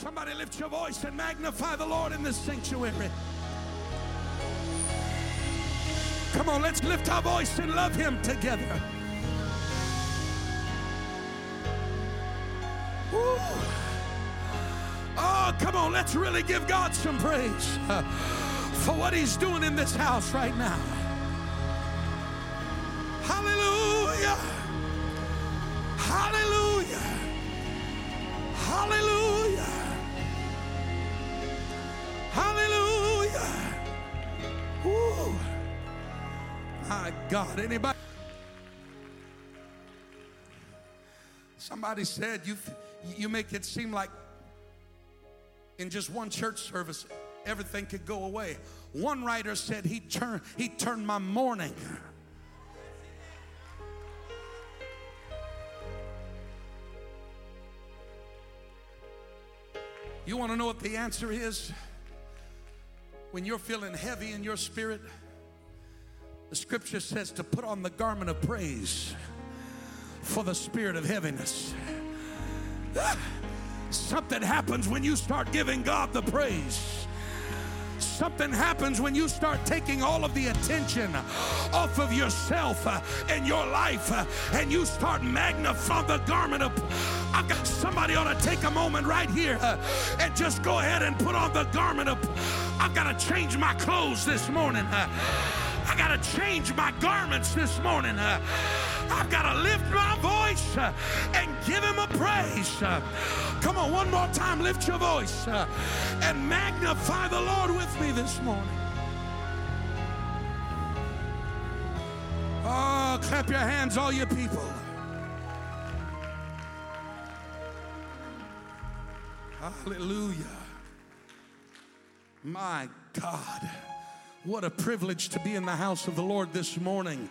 Somebody lift your voice and magnify the Lord in this sanctuary. Come on, let's lift our voice and love Him together. Oh, come on, let's really give God some praise uh, for what He's doing in this house right now. Hallelujah! Hallelujah! Hallelujah! Hallelujah! Woo. My God, anybody? Somebody said you you make it seem like in just one church service everything could go away. One writer said he turned he turned my mourning. You want to know what the answer is? When you're feeling heavy in your spirit, the scripture says to put on the garment of praise for the spirit of heaviness. Something happens when you start giving God the praise. Something happens when you start taking all of the attention off of yourself and your life and you start magnifying the garment of. I've got somebody ought to take a moment right here uh, and just go ahead and put on the garment of. I've got to change my clothes this morning. Uh, I got to change my garments this morning. Uh, I've got to lift my voice uh, and give him a praise. Uh, come on, one more time, lift your voice uh, and magnify the Lord with me this morning. Oh, clap your hands, all you people. Hallelujah. My God. What a privilege to be in the house of the Lord this morning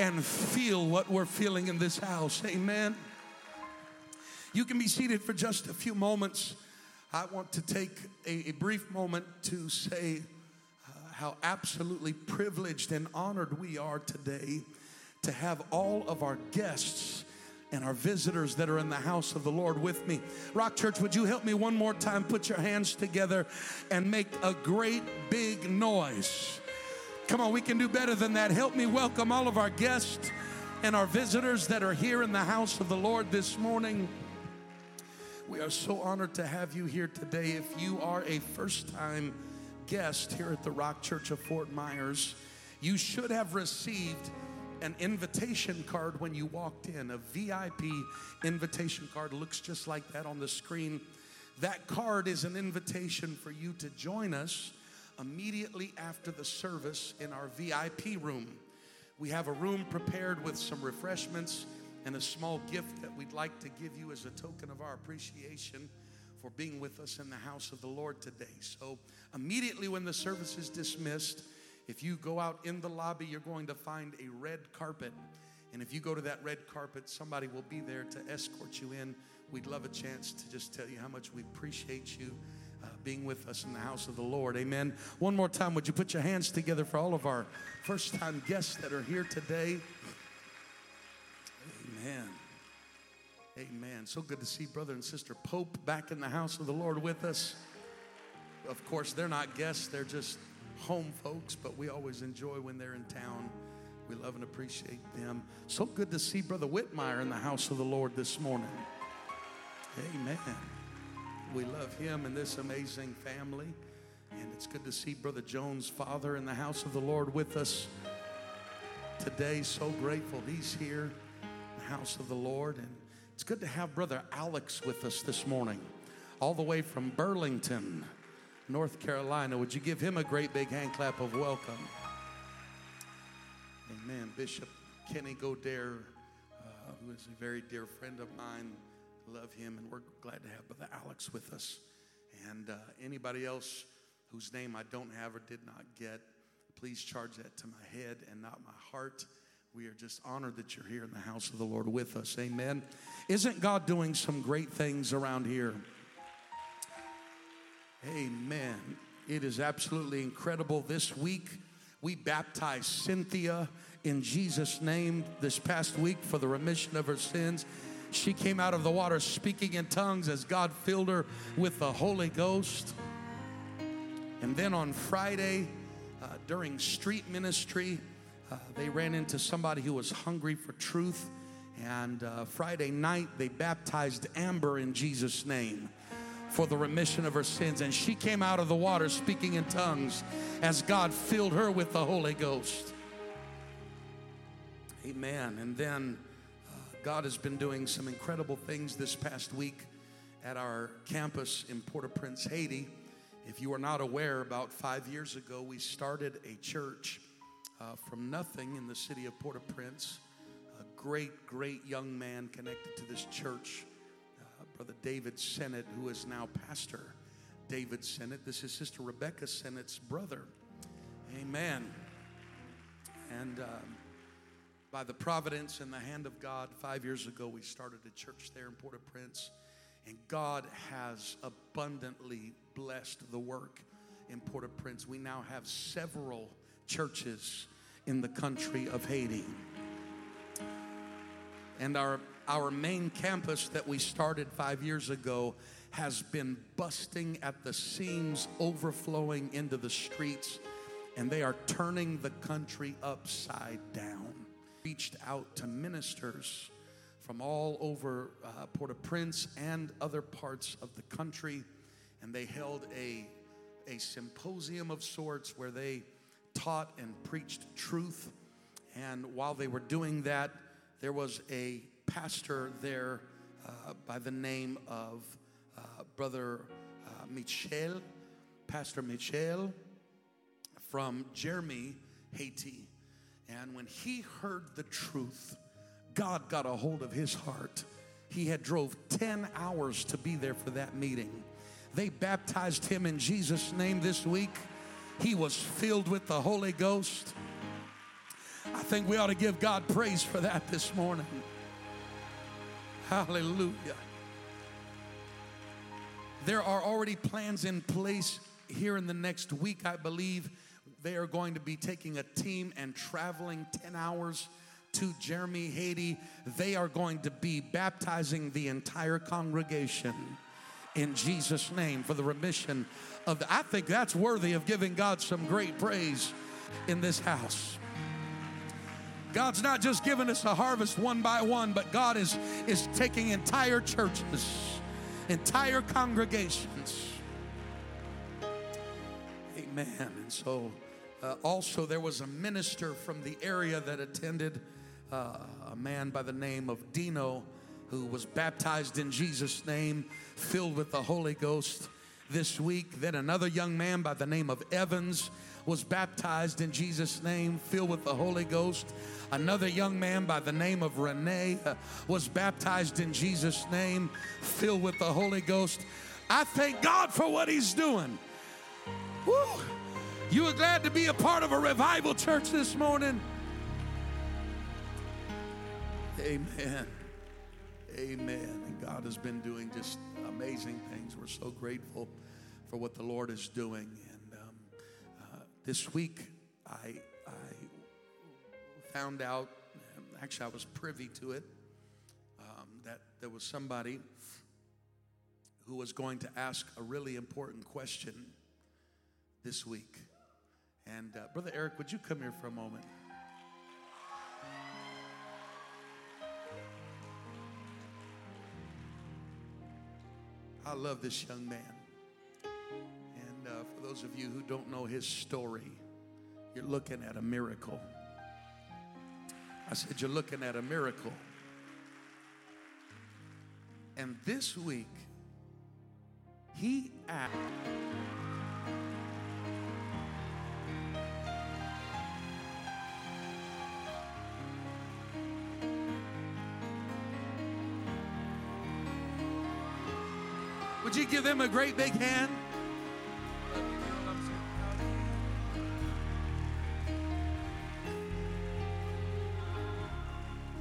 and feel what we're feeling in this house. Amen. You can be seated for just a few moments. I want to take a, a brief moment to say uh, how absolutely privileged and honored we are today to have all of our guests and our visitors that are in the house of the Lord with me. Rock Church, would you help me one more time? Put your hands together and make a great big noise. Come on, we can do better than that. Help me welcome all of our guests and our visitors that are here in the house of the Lord this morning. We are so honored to have you here today. If you are a first time guest here at the Rock Church of Fort Myers, you should have received an invitation card when you walked in. A VIP invitation card looks just like that on the screen. That card is an invitation for you to join us immediately after the service in our VIP room. We have a room prepared with some refreshments and a small gift that we'd like to give you as a token of our appreciation for being with us in the house of the Lord today. So, immediately when the service is dismissed, if you go out in the lobby, you're going to find a red carpet. And if you go to that red carpet, somebody will be there to escort you in. We'd love a chance to just tell you how much we appreciate you uh, being with us in the house of the Lord. Amen. One more time, would you put your hands together for all of our first time guests that are here today? Amen. Amen. So good to see brother and sister Pope back in the house of the Lord with us. Of course, they're not guests, they're just home folks, but we always enjoy when they're in town. We love and appreciate them. So good to see Brother Whitmire in the house of the Lord this morning. Amen. We love him and this amazing family. And it's good to see Brother Jones' father in the house of the Lord with us today. So grateful he's here in the house of the Lord. And it's good to have Brother Alex with us this morning, all the way from Burlington. North Carolina. Would you give him a great big hand clap of welcome? Amen. Bishop Kenny Godare, uh, who is a very dear friend of mine. Love him, and we're glad to have Brother Alex with us. And uh, anybody else whose name I don't have or did not get, please charge that to my head and not my heart. We are just honored that you're here in the house of the Lord with us. Amen. Isn't God doing some great things around here? Amen. It is absolutely incredible. This week, we baptized Cynthia in Jesus' name this past week for the remission of her sins. She came out of the water speaking in tongues as God filled her with the Holy Ghost. And then on Friday, uh, during street ministry, uh, they ran into somebody who was hungry for truth. And uh, Friday night, they baptized Amber in Jesus' name for the remission of her sins. And she came out of the water speaking in tongues as God filled her with the Holy Ghost. Amen. And then uh, God has been doing some incredible things this past week at our campus in Port au Prince, Haiti. If you are not aware, about five years ago, we started a church uh, from nothing in the city of Port au Prince. A great, great young man connected to this church, Brother David Sennett, who is now Pastor David Sennett. This is Sister Rebecca Sennett's brother. Amen. And um, by the providence and the hand of God, five years ago, we started a church there in Port au Prince. And God has abundantly blessed the work in Port au Prince. We now have several churches in the country of Haiti. And our, our main campus that we started five years ago has been busting at the seams, overflowing into the streets, and they are turning the country upside down. Reached out to ministers from all over uh, Port au Prince and other parts of the country, and they held a, a symposium of sorts where they taught and preached truth. And while they were doing that, there was a pastor there uh, by the name of uh, Brother uh, Michel, Pastor Michel from Jérémie, Haiti. And when he heard the truth, God got a hold of his heart. He had drove 10 hours to be there for that meeting. They baptized him in Jesus' name this week. He was filled with the Holy Ghost. I think we ought to give God praise for that this morning. Hallelujah. There are already plans in place here in the next week, I believe. They are going to be taking a team and traveling 10 hours to Jérémie, Haiti. They are going to be baptizing the entire congregation in Jesus' name for the remission of the. I think that's worthy of giving God some great praise in this house. God's not just giving us a harvest one by one, but God is, is taking entire churches, entire congregations. Amen. And so, uh, also, there was a minister from the area that attended, uh, a man by the name of Dino, who was baptized in Jesus' name, filled with the Holy Ghost this week. Then another young man by the name of Evans was baptized in Jesus' name, filled with the Holy Ghost. Another young man by the name of Renee uh, was baptized in Jesus' name, filled with the Holy Ghost. I thank God for what He's doing. Woo! You are glad to be a part of a revival church this morning? Amen. Amen. And God has been doing just amazing things. We're so grateful for what the Lord is doing. Um, this week, I, I found out, actually, I was privy to it, um, that there was somebody who was going to ask a really important question this week. And uh, Brother Eric, would you come here for a moment? I love this young man. Uh, for those of you who don't know his story, you're looking at a miracle. I said, You're looking at a miracle. And this week, he asked. Would you give them a great big hand?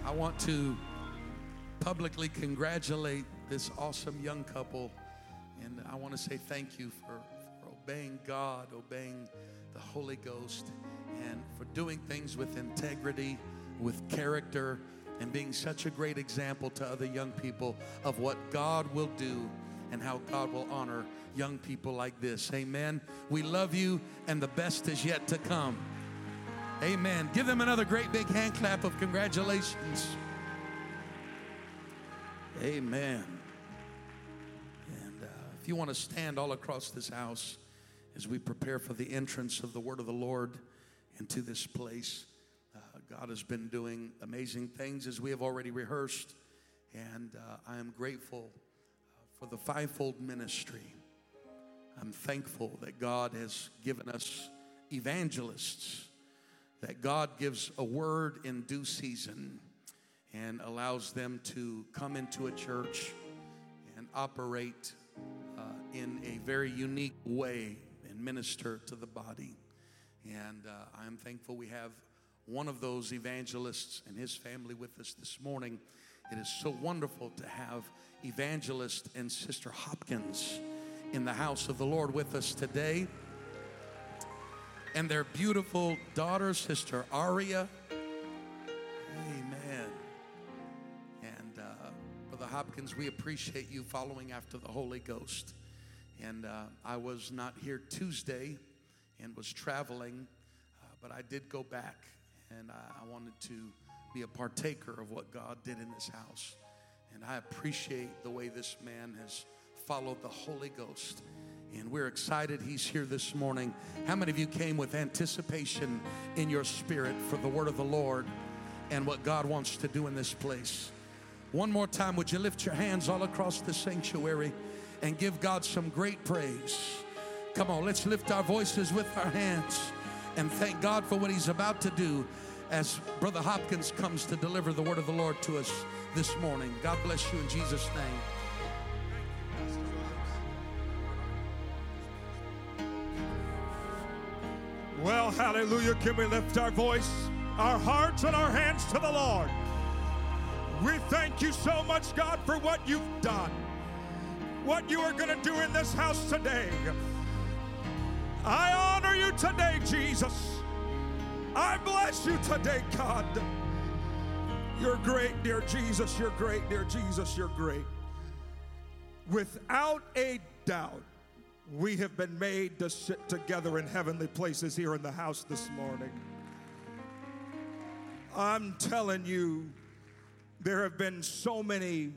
I want to publicly congratulate this awesome young couple. And I want to say thank you for, for obeying God, obeying the Holy Ghost, and for doing things with integrity, with character, and being such a great example to other young people of what God will do and how God will honor young people like this. Amen. We love you, and the best is yet to come. Amen. Give them another great big hand clap of congratulations. Amen. And uh, if you want to stand all across this house as we prepare for the entrance of the word of the Lord into this place, uh, God has been doing amazing things as we have already rehearsed. And uh, I am grateful uh, for the fivefold ministry. I'm thankful that God has given us evangelists, that God gives a word in due season and allows them to come into a church and operate uh, in a very unique way and minister to the body. And uh, I'm thankful we have one of those evangelists and his family with us this morning. It is so wonderful to have evangelist and Sister Hopkins in the house of the Lord with us today. And their beautiful daughter, Sister Aria Amen. And uh, Brother Hopkins, we appreciate you following after the Holy Ghost. And uh, I was not here Tuesday and was traveling, uh, but I did go back and I, I wanted to be a partaker of what God did in this house. And I appreciate the way this man has followed the Holy Ghost. And we're excited he's here this morning. How many of you came with anticipation in your spirit for the word of the Lord and what God wants to do in this place? One more time, would you lift your hands all across the sanctuary and give God some great praise? Come on, let's lift our voices with our hands and thank God for what He's about to do as Brother Hopkins comes to deliver the word of the Lord to us this morning. God bless you in Jesus' name. Well, hallelujah. Can we lift our voice, our hearts, and our hands to the Lord? We thank you so much, God, for what you've done, what you are going to do in this house today. I honor you today, Jesus. I bless you today, God. You're great, dear Jesus. You're great, dear Jesus. You're great. Without a doubt, we have been made to sit together in heavenly places here in the house this morning. I'm telling you, there have been so many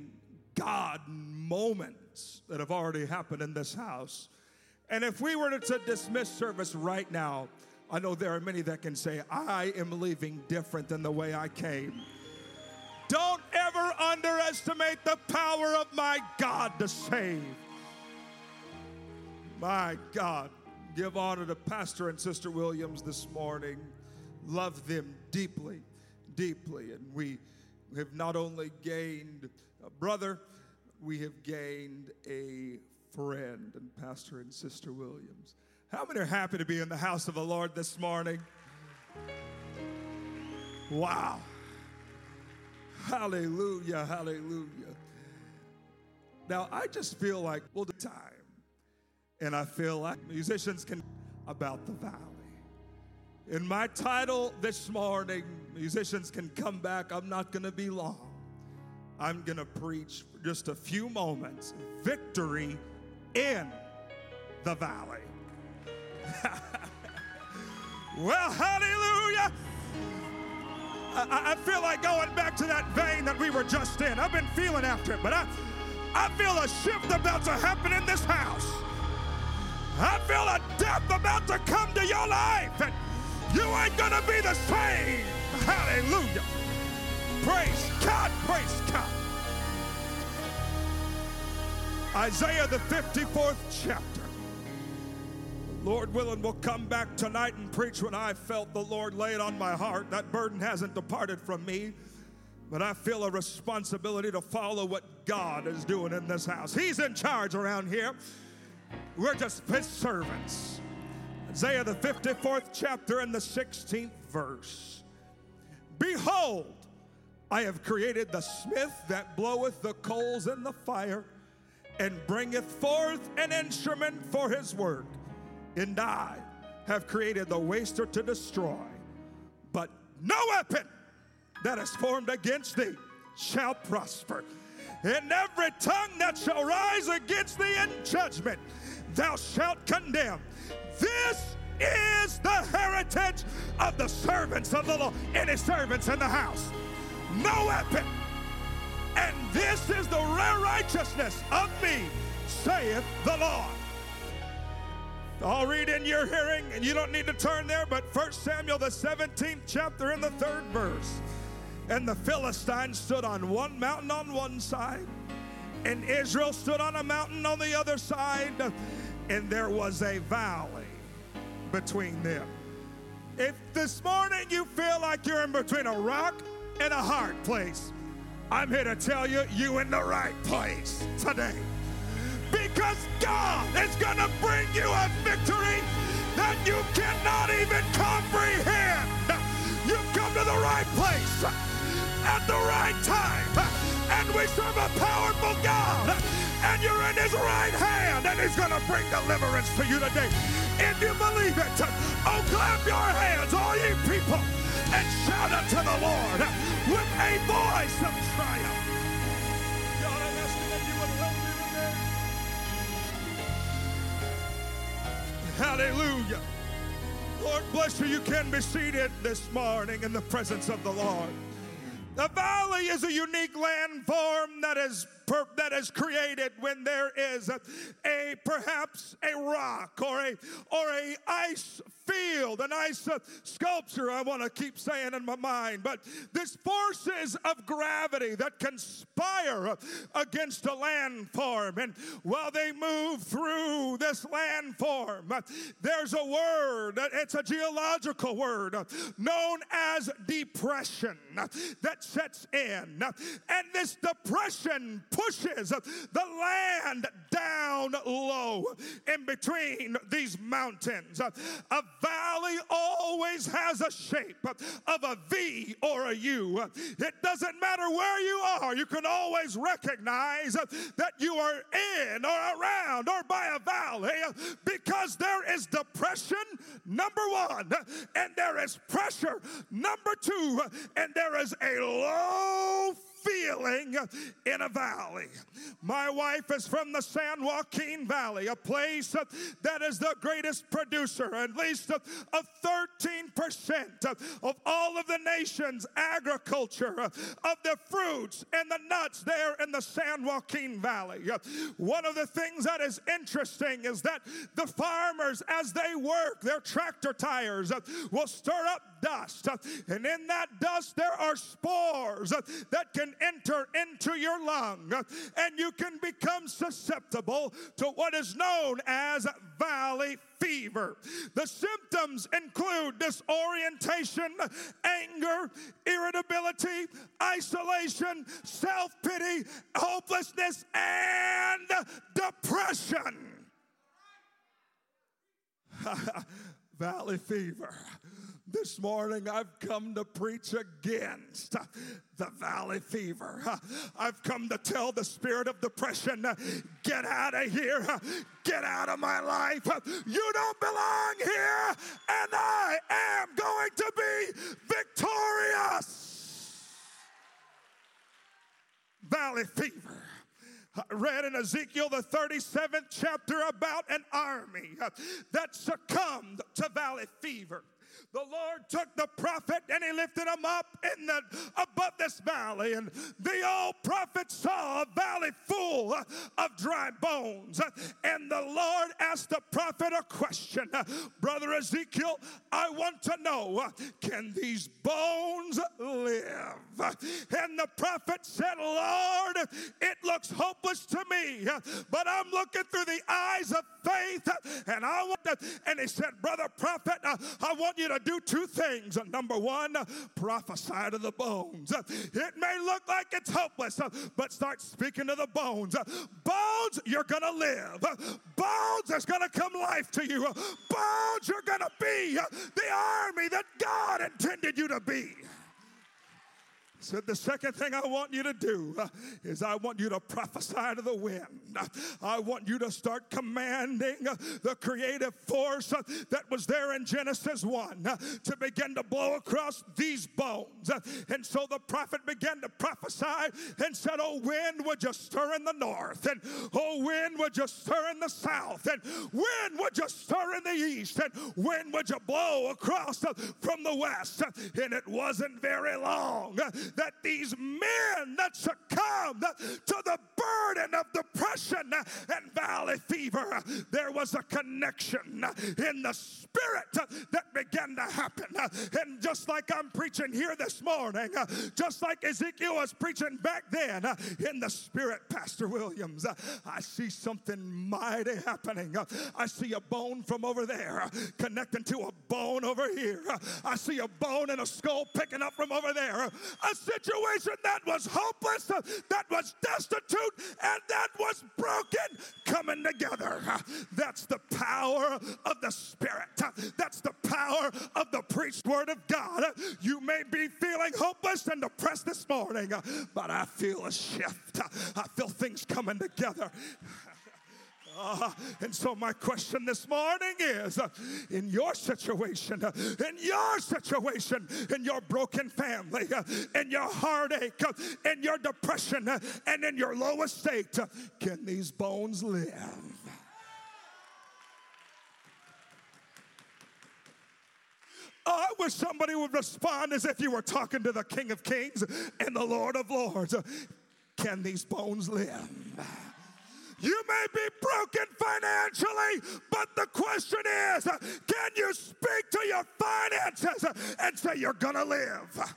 God moments that have already happened in this house. And if we were to dismiss service right now, I know there are many that can say, I am leaving different than the way I came. Don't ever underestimate the power of my God to save. My God, give honor to Pastor and Sister Williams this morning. Love them deeply, deeply. And we have not only gained a brother, we have gained a friend and Pastor and Sister Williams. How many are happy to be in the house of the Lord this morning? Wow. Hallelujah, hallelujah. Now, I just feel like, well, the time, and I feel like musicians can about the valley. In my title this morning, musicians can come back. I'm not going to be long. I'm going to preach for just a few moments victory in the valley. well, hallelujah. I, I, feel like going back to that vein that we were just in. I've been feeling after it, but I, I feel a shift about to happen in this house. I feel a death about to come to your life. And you ain't gonna be the same. Hallelujah. Praise God. Praise God. Isaiah, the 54th chapter. Lord willing, we'll come back tonight and preach when I felt the Lord lay it on my heart. That burden hasn't departed from me, but I feel a responsibility to follow what God is doing in this house. He's in charge around here. We're just his servants. Isaiah, the 54th chapter and the 16th verse. Behold, I have created the smith that bloweth the coals in the fire and bringeth forth an instrument for his work. And I have created the waster to destroy, but no weapon that is formed against thee shall prosper. And every tongue that shall rise against thee in judgment, thou shalt condemn. This is the heritage of the servants of the Lord. Any servants in the house? No weapon. And this is the righteousness of me, saith the Lord. I'll read in your hearing, and you don't need to turn there, but 1 Samuel, the 17th chapter, in the third verse. And the Philistines stood on one mountain on one side, and Israel stood on a mountain on the other side, and there was a valley between them. If this morning you feel like you're in between a rock and a hard place, I'm here to tell you, you're in the right place today. Because God is going to bring you a victory that you cannot even comprehend. You've come to the right place at the right time. And we serve a powerful God. And you're in his right hand. And he's going to bring deliverance to you today. If you believe it, oh, clap your hands, all ye people, and shout unto the Lord with a voice of triumph. God, I'm asking that you would help me today. Hallelujah. Lord bless you. You can be seated this morning in the presence of the Lord. The valley is a unique landform that is that is created when there is a, perhaps a rock or a or a ice field, an ice uh, sculpture. I want to keep saying in my mind, but this forces of gravity that conspire against a landform, and while they move through this landform, uh, there's a word. It's a geological word uh, known as depression uh, that sets in, and this depression pushes the land down low in between these mountains. A valley always has a shape of a V or a U. It doesn't matter where you are, you can always recognize that you are in or around or by a valley because there is depression, number one, and there is pressure, number two, and there is a low feeling in a valley. My wife is from the San Joaquin Valley, a place that is the greatest producer, at least of 13% of all of the nation's agriculture, of the fruits and the nuts there in the San Joaquin Valley. One of the things that is interesting is that the farmers, as they work their tractor tires, will stir up dust. And in that dust, there are spores that can enter into your lung, and you can become susceptible to what is known as valley fever. The symptoms include disorientation, anger, irritability, isolation, self pity, hopelessness, and depression. valley fever. This morning I've come to preach against the valley fever. I've come to tell the spirit of depression get out of here, get out of my life. You don't belong here, and I am going to be victorious. Valley fever. I read in Ezekiel, the 37th chapter, about an army that succumbed to valley fever the Lord took the prophet and he lifted him up in the above this valley. And the old prophet saw a valley full of dry bones. And the Lord asked the prophet a question. Brother Ezekiel, I want to know, can these bones live? And the prophet said, Lord, it looks hopeless to me, but I'm looking through the eyes of faith. And I want to, and he said, Brother prophet, I want you to do two things. Number one, prophesy to the bones. It may look like it's hopeless, but start speaking to the bones. Bones, you're going to live. Bones, there's going to come life to you. Bones, you're going to be the army that God intended you to be. Said the second thing I want you to do uh, is I want you to prophesy to the wind. I want you to start commanding uh, the creative force uh, that was there in Genesis 1 uh, to begin to blow across these bones. And so the prophet began to prophesy and said, Oh, wind, would you stir in the north? And oh, wind, would you stir in the south? And wind, would you stir in the east? And wind, would you blow across from the west? And it wasn't very long that these men that succumbed to the burden of depression and valley fever, there was a connection in the spirit that began to happen. And just like I'm preaching here this morning, just like Ezekiel was preaching back then in the spirit, Pastor Williams, I see something mighty happening. I see a bone from over there connecting to a bone over here. I see a bone and a skull picking up from over there. A situation that was hopeless, that was destitute, and that was broken coming together. That's the power of the Spirit. That's the power of the preached word of God. You may be feeling hopeless and depressed this morning, but I feel a shift. I feel things coming together. Uh, and so, my question this morning is uh, in your situation, uh, in your situation, in your broken family, uh, in your heartache, uh, in your depression, uh, and in your lowest state, can these bones live? I wish somebody would respond as if you were talking to the King of Kings and the Lord of Lords. Can these bones live? You may be broken financially, but the question is can you speak to your finances and say you're going to live?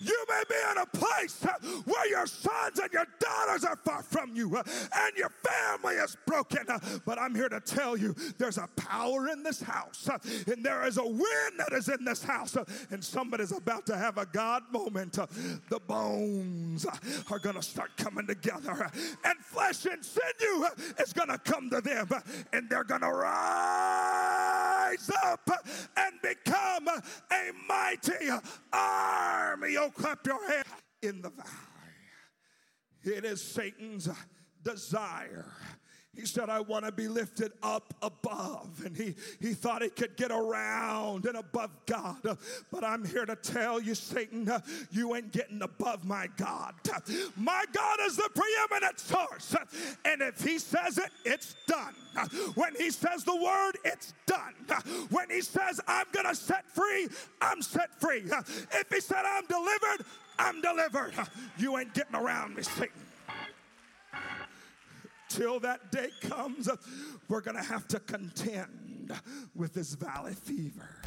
You may be in a place uh, where your sons and your daughters are far from you uh, and your family is broken. Uh, but I'm here to tell you there's a power in this house and there is a wind that is in this house. And somebody's about to have a God moment. The bones are going to start coming together, and flesh and sinew is going to come to them, and they're going to rise up and become a mighty army. Clap your hand in the valley. It is Satan's desire. He said, I want to be lifted up above. And he, he thought he could get around and above God. But I'm here to tell you, Satan, you ain't getting above my God. My God is the preeminent source. And if he says it, it's done. When he says the word, it's done. When he says, I'm going to set free, I'm set free. If he said, I'm delivered, I'm delivered. You ain't getting around me, Satan. Till that day comes, we're going to have to contend with this valley fever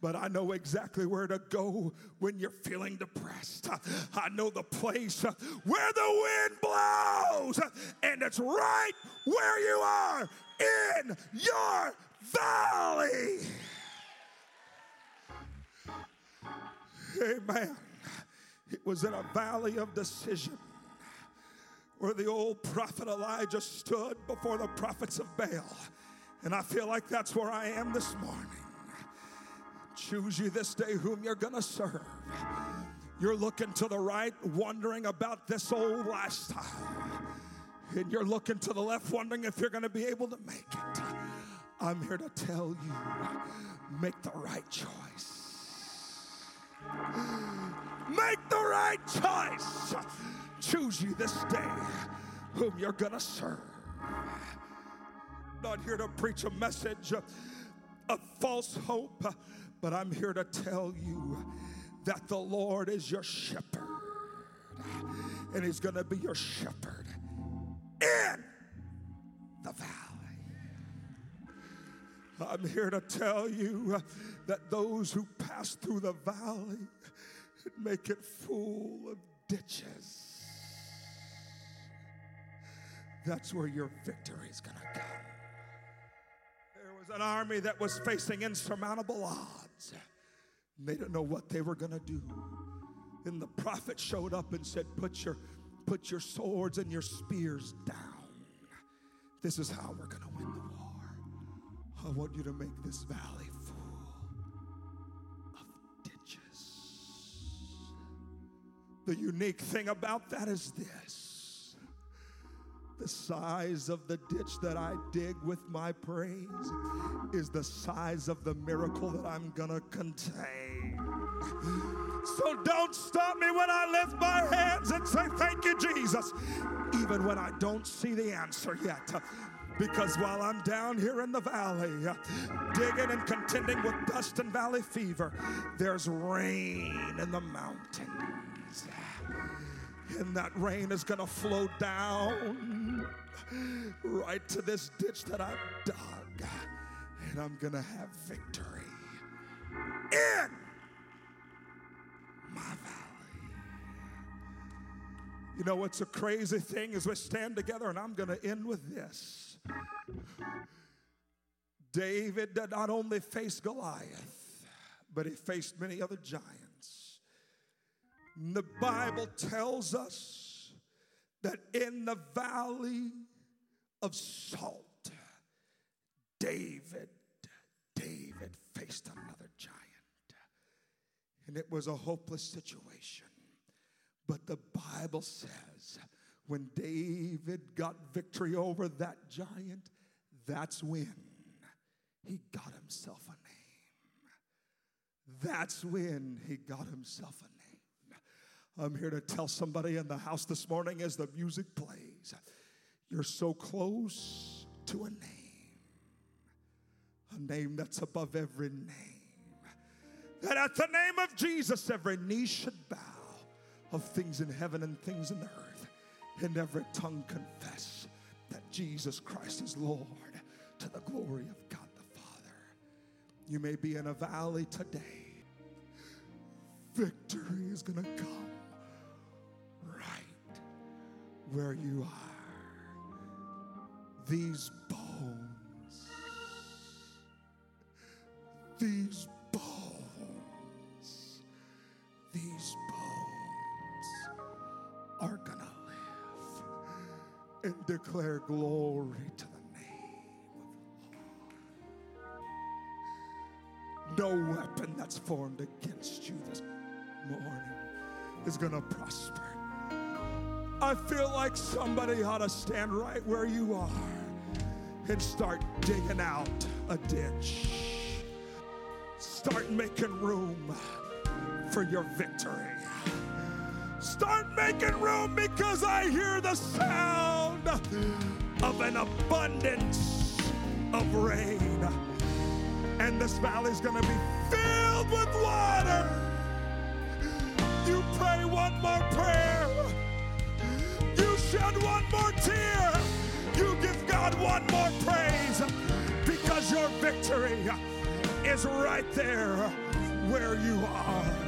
but I know exactly where to go when you're feeling depressed. I know the place where the wind blows, and it's right where you are in your valley. Amen. It was in a valley of decision where the old prophet Elijah stood before the prophets of Baal. And I feel like that's where I am this morning. Choose you this day whom you're going to serve. You're looking to the right, wondering about this old lifestyle. And you're looking to the left, wondering if you're going to be able to make it. I'm here to tell you make the right choice. Make the right choice. Choose you this day whom you're going to serve. Not here to preach a message of false hope, but I'm here to tell you that the Lord is your shepherd. And He's going to be your shepherd in the valley. I'm here to tell you that those who pass through the valley make it full of ditches that's where your victory is going to come. There was an army that was facing insurmountable odds. They didn't know what they were going to do. And the prophet showed up and said, Put your, put your swords and your spears down. This is how we're going to win the war. I want you to make this valley full of ditches. The unique thing about that is this the size of the ditch that I dig with my praise is the size of the miracle that I'm gonna contain. So don't stop me when I lift my hands and say, Thank you, Jesus, even when I don't see the answer yet. Because while I'm down here in the valley, digging and contending with dust and valley fever, there's rain in the mountains. And that rain is going to flow down right to this ditch that I've dug. And I'm going to have victory in my valley. You know what's a crazy thing is we stand together, and I'm going to end with this. David did not only face Goliath, but he faced many other giants. The Bible tells us that in the valley of salt, David, David faced another giant. And it was a hopeless situation. But the Bible says when David got victory over that giant, that's when he got himself a name. That's when he got himself a. I'm here to tell somebody in the house this morning as the music plays, you're so close to a name, a name that's above every name. That at the name of Jesus, every knee should bow of things in heaven and things in earth, and every tongue confess that Jesus Christ is Lord to the glory of God the Father. You may be in a valley today. Victory is going to come where you are. These bones, these bones, these bones are going to live and declare glory to the name. No weapon that's formed against you this morning is going to prosper. I feel like somebody ought to stand right where you are and start digging out a ditch. Start making room for your victory. Start making room because I hear the sound of an abundance of rain. And this valley's gonna be filled with water. You pray one more prayer. Shed one more tear. You give God one more praise because your victory is right there where you are.